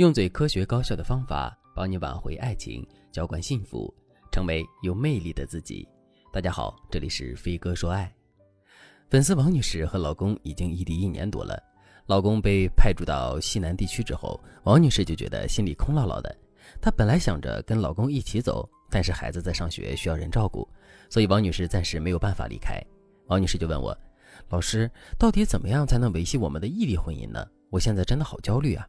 用最科学高效的方法帮你挽回爱情，浇灌幸福，成为有魅力的自己。大家好，这里是飞哥说爱。粉丝王女士和老公已经异地一年多了，老公被派驻到西南地区之后，王女士就觉得心里空落落的。她本来想着跟老公一起走，但是孩子在上学，需要人照顾，所以王女士暂时没有办法离开。王女士就问我：“老师，到底怎么样才能维系我们的异地婚姻呢？我现在真的好焦虑啊！”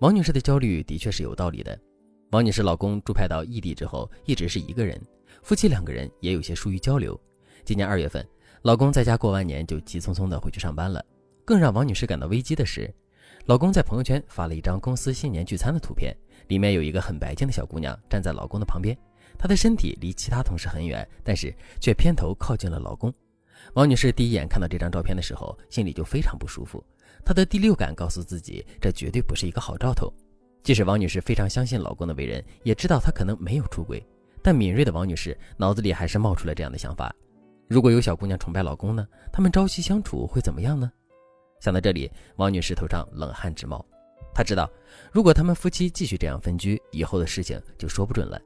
王女士的焦虑的确是有道理的。王女士老公驻派到异地之后，一直是一个人，夫妻两个人也有些疏于交流。今年二月份，老公在家过完年就急匆匆的回去上班了。更让王女士感到危机的是，老公在朋友圈发了一张公司新年聚餐的图片，里面有一个很白净的小姑娘站在老公的旁边，她的身体离其他同事很远，但是却偏头靠近了老公。王女士第一眼看到这张照片的时候，心里就非常不舒服。她的第六感告诉自己，这绝对不是一个好兆头。即使王女士非常相信老公的为人，也知道他可能没有出轨，但敏锐的王女士脑子里还是冒出了这样的想法：如果有小姑娘崇拜老公呢？他们朝夕相处会怎么样呢？想到这里，王女士头上冷汗直冒。她知道，如果他们夫妻继续这样分居，以后的事情就说不准了。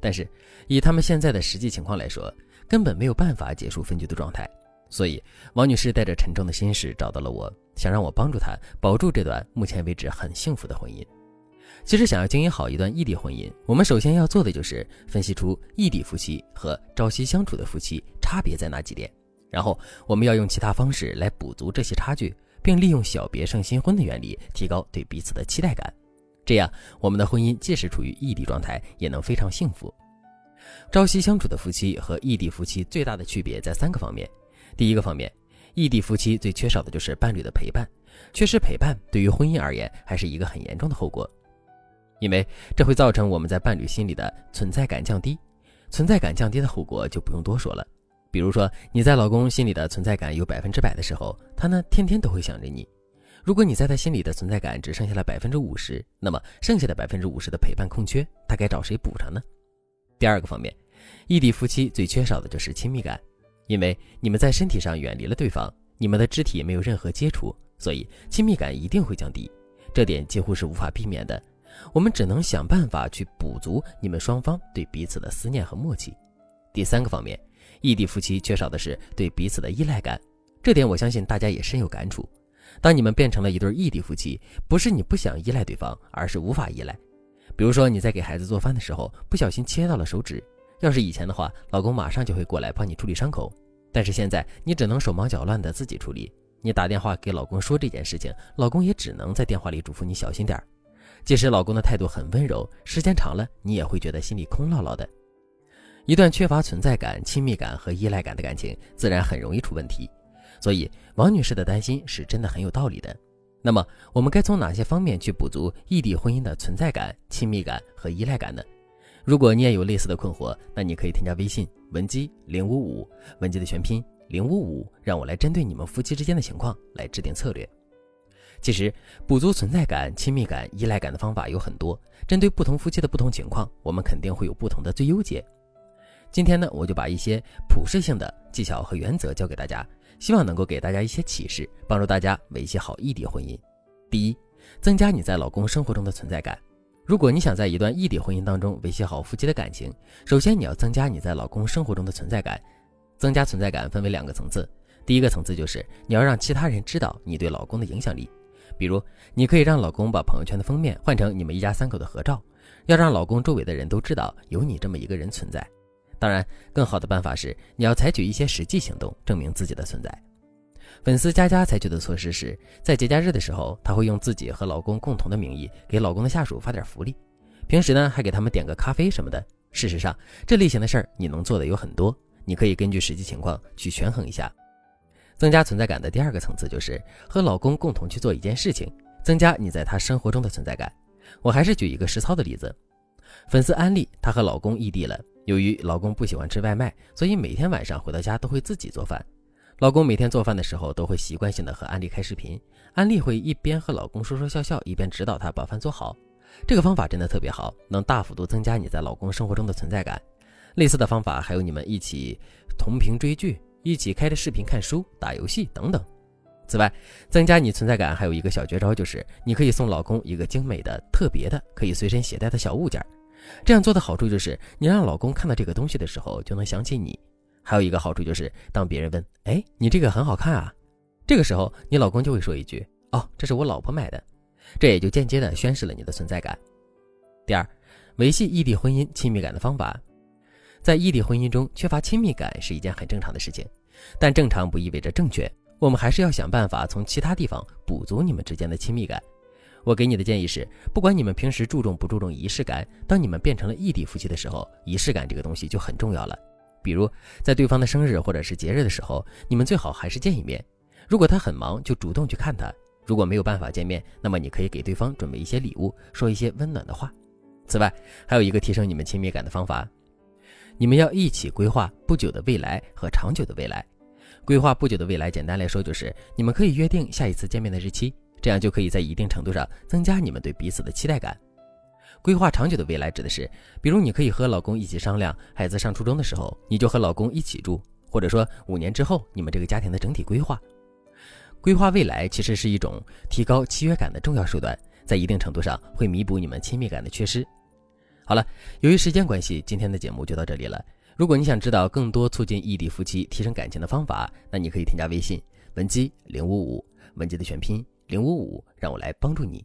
但是，以他们现在的实际情况来说，根本没有办法结束分居的状态。所以，王女士带着沉重的心事找到了我，想让我帮助她保住这段目前为止很幸福的婚姻。其实，想要经营好一段异地婚姻，我们首先要做的就是分析出异地夫妻和朝夕相处的夫妻差别在哪几点，然后我们要用其他方式来补足这些差距，并利用小别胜新婚的原理，提高对彼此的期待感。这样，我们的婚姻即使处于异地状态，也能非常幸福。朝夕相处的夫妻和异地夫妻最大的区别在三个方面。第一个方面，异地夫妻最缺少的就是伴侣的陪伴，缺失陪伴对于婚姻而言还是一个很严重的后果，因为这会造成我们在伴侣心里的存在感降低，存在感降低的后果就不用多说了。比如说你在老公心里的存在感有百分之百的时候，他呢天天都会想着你；如果你在他心里的存在感只剩下了百分之五十，那么剩下的百分之五十的陪伴空缺，他该找谁补上呢？第二个方面，异地夫妻最缺少的就是亲密感。因为你们在身体上远离了对方，你们的肢体没有任何接触，所以亲密感一定会降低，这点几乎是无法避免的。我们只能想办法去补足你们双方对彼此的思念和默契。第三个方面，异地夫妻缺少的是对彼此的依赖感，这点我相信大家也深有感触。当你们变成了一对异地夫妻，不是你不想依赖对方，而是无法依赖。比如说你在给孩子做饭的时候，不小心切到了手指。要是以前的话，老公马上就会过来帮你处理伤口，但是现在你只能手忙脚乱的自己处理。你打电话给老公说这件事情，老公也只能在电话里嘱咐你小心点儿。即使老公的态度很温柔，时间长了，你也会觉得心里空落落的。一段缺乏存在感、亲密感和依赖感的感情，自然很容易出问题。所以，王女士的担心是真的很有道理的。那么，我们该从哪些方面去补足异地婚姻的存在感、亲密感和依赖感呢？如果你也有类似的困惑，那你可以添加微信文姬零五五，文姬的全拼零五五，让我来针对你们夫妻之间的情况来制定策略。其实，补足存在感、亲密感、依赖感的方法有很多，针对不同夫妻的不同情况，我们肯定会有不同的最优解。今天呢，我就把一些普适性的技巧和原则教给大家，希望能够给大家一些启示，帮助大家维系好异地婚姻。第一，增加你在老公生活中的存在感。如果你想在一段异地婚姻当中维系好夫妻的感情，首先你要增加你在老公生活中的存在感。增加存在感分为两个层次，第一个层次就是你要让其他人知道你对老公的影响力。比如，你可以让老公把朋友圈的封面换成你们一家三口的合照，要让老公周围的人都知道有你这么一个人存在。当然，更好的办法是你要采取一些实际行动证明自己的存在。粉丝佳佳采取的措施是在节假日的时候，她会用自己和老公共同的名义给老公的下属发点福利，平时呢还给他们点个咖啡什么的。事实上，这类型的事儿你能做的有很多，你可以根据实际情况去权衡一下。增加存在感的第二个层次就是和老公共同去做一件事情，增加你在他生活中的存在感。我还是举一个实操的例子，粉丝安利她和老公异地了，由于老公不喜欢吃外卖，所以每天晚上回到家都会自己做饭。老公每天做饭的时候都会习惯性的和安利开视频，安利会一边和老公说说笑笑，一边指导他把饭做好。这个方法真的特别好，能大幅度增加你在老公生活中的存在感。类似的方法还有你们一起同屏追剧，一起开着视频看书、打游戏等等。此外，增加你存在感还有一个小绝招，就是你可以送老公一个精美的、特别的、可以随身携带的小物件。这样做的好处就是，你让老公看到这个东西的时候就能想起你。还有一个好处就是，当别人问“哎，你这个很好看啊”，这个时候你老公就会说一句“哦，这是我老婆买的”，这也就间接的宣示了你的存在感。第二，维系异地婚姻亲密感的方法，在异地婚姻中缺乏亲密感是一件很正常的事情，但正常不意味着正确。我们还是要想办法从其他地方补足你们之间的亲密感。我给你的建议是，不管你们平时注重不注重仪式感，当你们变成了异地夫妻的时候，仪式感这个东西就很重要了。比如在对方的生日或者是节日的时候，你们最好还是见一面。如果他很忙，就主动去看他；如果没有办法见面，那么你可以给对方准备一些礼物，说一些温暖的话。此外，还有一个提升你们亲密感的方法，你们要一起规划不久的未来和长久的未来。规划不久的未来，简单来说就是你们可以约定下一次见面的日期，这样就可以在一定程度上增加你们对彼此的期待感。规划长久的未来指的是，比如你可以和老公一起商量，孩子上初中的时候你就和老公一起住，或者说五年之后你们这个家庭的整体规划。规划未来其实是一种提高契约感的重要手段，在一定程度上会弥补你们亲密感的缺失。好了，由于时间关系，今天的节目就到这里了。如果你想知道更多促进异地夫妻提升感情的方法，那你可以添加微信文姬零五五，文姬的全拼零五五，让我来帮助你。